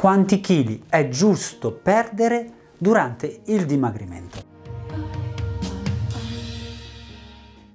Quanti chili è giusto perdere durante il dimagrimento?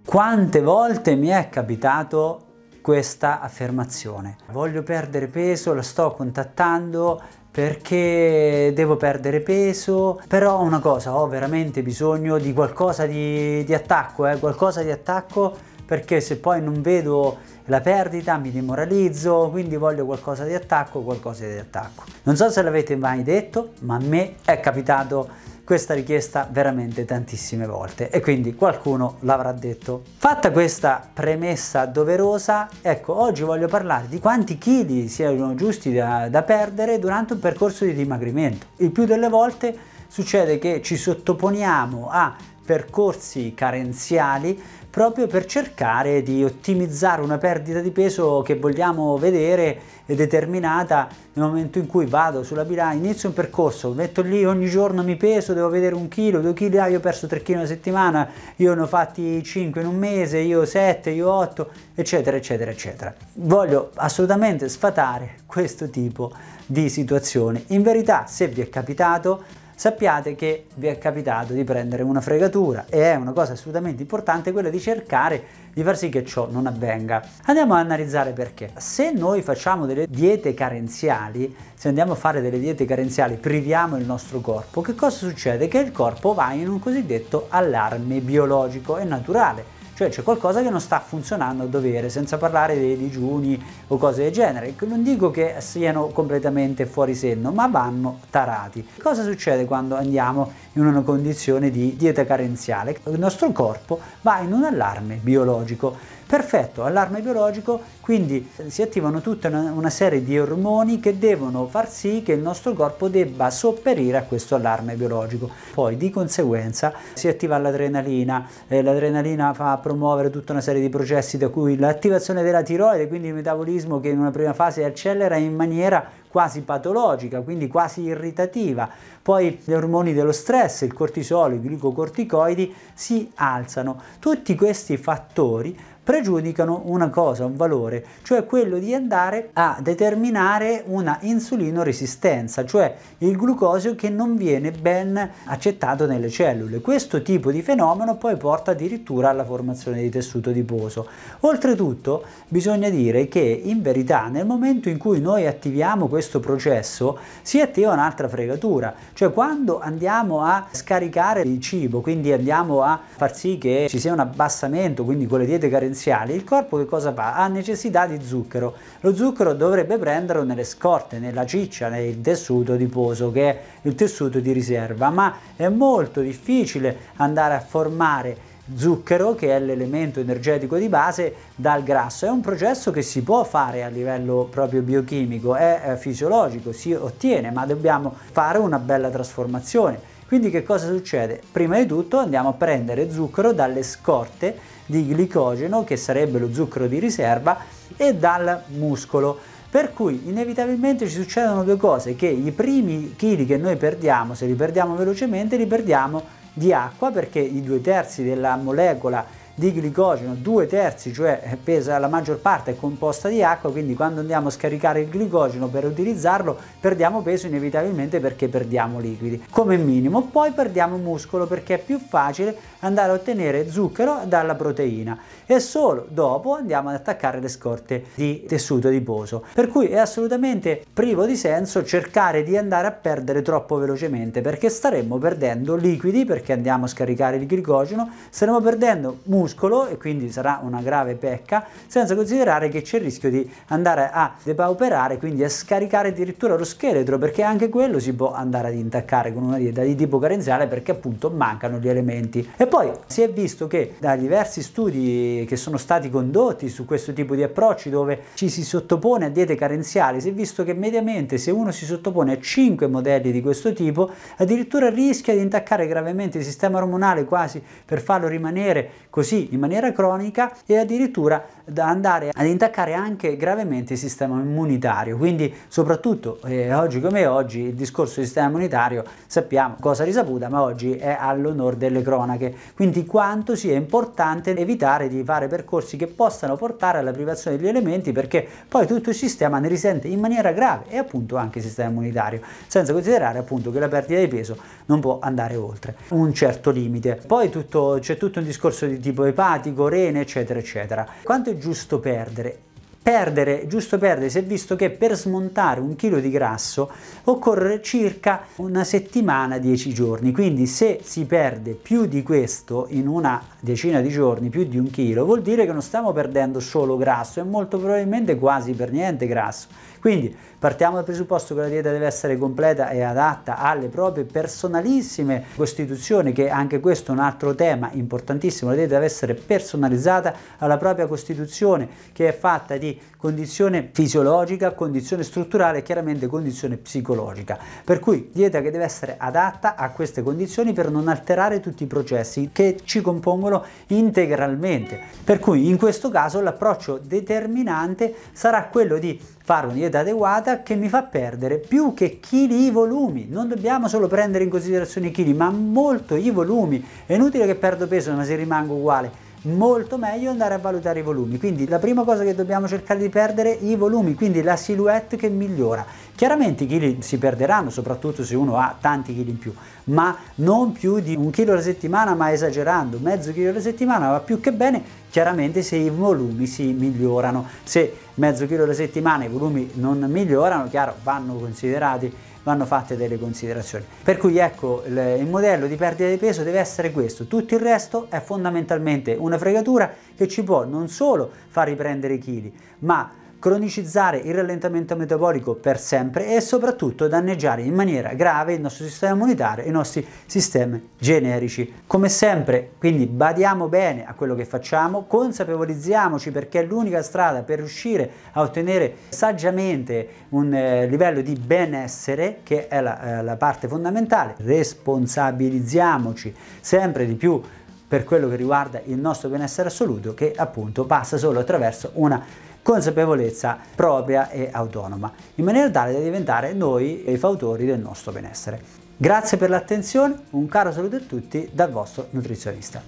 Quante volte mi è capitato questa affermazione? Voglio perdere peso, la sto contattando perché devo perdere peso, però una cosa, ho veramente bisogno di qualcosa di, di attacco, eh, qualcosa di attacco perché se poi non vedo la perdita mi demoralizzo, quindi voglio qualcosa di attacco, qualcosa di attacco. Non so se l'avete mai detto, ma a me è capitato questa richiesta veramente tantissime volte e quindi qualcuno l'avrà detto. Fatta questa premessa doverosa, ecco, oggi voglio parlare di quanti chili siano giusti da, da perdere durante un percorso di dimagrimento. Il più delle volte succede che ci sottoponiamo a percorsi carenziali proprio per cercare di ottimizzare una perdita di peso che vogliamo vedere determinata nel momento in cui vado sulla bilancia, inizio un percorso, metto lì ogni giorno mi peso, devo vedere un chilo, due chili, ah, io ho perso tre chili una settimana, io ne ho fatti 5 in un mese, io 7, io 8, eccetera, eccetera, eccetera. Voglio assolutamente sfatare questo tipo di situazione. In verità, se vi è capitato, sappiate che vi è capitato di prendere una fregatura e è una cosa assolutamente importante quella di cercare di far sì che ciò non avvenga. Andiamo ad analizzare perché. Se noi facciamo delle diete carenziali, se andiamo a fare delle diete carenziali, priviamo il nostro corpo, che cosa succede? Che il corpo va in un cosiddetto allarme biologico, è naturale cioè c'è qualcosa che non sta funzionando a dovere, senza parlare dei digiuni o cose del genere. Non dico che siano completamente fuori senno, ma vanno tarati. Cosa succede quando andiamo in una condizione di dieta carenziale? Il nostro corpo va in un allarme biologico Perfetto, allarme biologico, quindi si attivano tutta una, una, serie di ormoni che devono far sì che il nostro corpo debba sopperire a questo allarme biologico. Poi di conseguenza si attiva l'adrenalina, eh, l'adrenalina fa promuovere tutta una serie di processi da cui l'attivazione della tiroide, quindi il metabolismo che in una prima fase accelera in maniera quasi patologica, quindi quasi irritativa. Poi gli ormoni dello stress, il cortisolo, i glicocorticoidi si alzano. Tutti questi fattori pregiudicano una cosa, un valore, cioè quello di andare a determinare una insulinoresistenza, cioè il glucosio che non viene ben accettato nelle cellule. Questo tipo di fenomeno poi porta addirittura alla formazione di tessuto adiposo. Oltretutto bisogna dire che in verità nel momento in cui noi attiviamo questo processo si attiva un'altra fregatura, cioè quando andiamo a scaricare il cibo, quindi andiamo a far sì che ci sia un abbassamento, quindi con le diete carenziali, il corpo che cosa fa? Ha necessità di zucchero. Lo zucchero dovrebbe prenderlo nelle scorte, nella ciccia, nel tessuto adiposo, che è il tessuto di riserva, ma è molto difficile andare a formare zucchero, che è l'elemento energetico di base, dal grasso. È un processo che si può fare a livello proprio biochimico, è, è fisiologico, si ottiene, ma dobbiamo fare una bella trasformazione. Quindi che cosa succede? Prima di tutto andiamo a prendere zucchero dalle scorte di glicogeno, che sarebbe lo zucchero di riserva, e dal muscolo. Per cui inevitabilmente ci succedono due cose, che i primi chili che noi perdiamo, se li perdiamo velocemente, li perdiamo di acqua perché i due terzi della molecola di glicogeno, due terzi, cioè pesa la maggior parte è composta di acqua, quindi quando andiamo a scaricare il glicogeno per utilizzarlo perdiamo peso inevitabilmente perché perdiamo liquidi, come minimo. Poi perdiamo muscolo perché è più facile andare a ottenere zucchero dalla proteina e solo dopo andiamo ad attaccare le scorte di tessuto adiposo. Per cui è assolutamente privo di senso cercare di andare a perdere troppo velocemente perché staremmo perdendo liquidi perché andiamo a scaricare il glicogeno, staremo perdendo muscolo muscolo e quindi sarà una grave pecca, senza considerare che c'è il rischio di andare a depauperare, quindi a scaricare addirittura lo scheletro, perché anche quello si può andare ad intaccare con una dieta di tipo carenziale perché appunto mancano gli elementi. E poi si è visto che da diversi studi che sono stati condotti su questo tipo di approcci dove ci si sottopone a diete carenziali, si è visto che mediamente se uno si sottopone a 5 modelli di questo tipo, addirittura rischia di intaccare gravemente il sistema ormonale quasi per farlo rimanere così in maniera cronica e addirittura da andare ad intaccare anche gravemente il sistema immunitario. Quindi soprattutto eh, oggi come oggi il discorso del sistema immunitario sappiamo cosa risaputa, ma oggi è all'onore delle cronache. Quindi quanto sia importante evitare di fare percorsi che possano portare alla privazione degli elementi perché poi tutto il sistema ne risente in maniera grave e appunto anche il sistema immunitario, senza considerare appunto che la perdita di peso non può andare oltre un certo limite. Poi tutto, c'è tutto un discorso di tipo epatico, rene, eccetera, eccetera. Quanto è giusto perdere? Perdere, giusto perdere, si è visto che per smontare un chilo di grasso occorre circa una settimana, dieci giorni. Quindi se si perde più di questo in una decina di giorni, più di un chilo, vuol dire che non stiamo perdendo solo grasso e molto probabilmente quasi per niente grasso. Quindi partiamo dal presupposto che la dieta deve essere completa e adatta alle proprie personalissime costituzioni, che anche questo è un altro tema importantissimo, la dieta deve essere personalizzata alla propria costituzione, che è fatta di condizione fisiologica, condizione strutturale e chiaramente condizione psicologica. Per cui dieta che deve essere adatta a queste condizioni per non alterare tutti i processi che ci compongono integralmente. Per cui in questo caso l'approccio determinante sarà quello di fare una dieta adeguata che mi fa perdere più che chili i volumi. Non dobbiamo solo prendere in considerazione i chili, ma molto i volumi. È inutile che perdo peso ma se rimango uguale molto meglio andare a valutare i volumi. Quindi la prima cosa che dobbiamo cercare di perdere i volumi, quindi la silhouette che migliora. Chiaramente i chili si perderanno, soprattutto se uno ha tanti chili in più, ma non più di un chilo alla settimana, ma esagerando, mezzo chilo alla settimana va più che bene, chiaramente se i volumi si migliorano. Se mezzo chilo alla settimana i volumi non migliorano, chiaro, vanno considerati vanno fatte delle considerazioni. Per cui ecco, il modello di perdita di peso deve essere questo, tutto il resto è fondamentalmente una fregatura che ci può non solo far riprendere i chili, ma cronicizzare il rallentamento metabolico per sempre e soprattutto danneggiare in maniera grave il nostro sistema immunitario e i nostri sistemi generici. Come sempre, quindi badiamo bene a quello che facciamo, consapevolizziamoci perché è l'unica strada per riuscire a ottenere saggiamente un eh, livello di benessere, che è la, eh, la parte fondamentale. Responsabilizziamoci sempre di più per quello che riguarda il nostro benessere assoluto che appunto passa solo attraverso una consapevolezza propria e autonoma, in maniera tale da diventare noi i fautori del nostro benessere. Grazie per l'attenzione, un caro saluto a tutti dal vostro nutrizionista.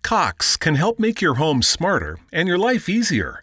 Cox can help make your home smarter and your life easier.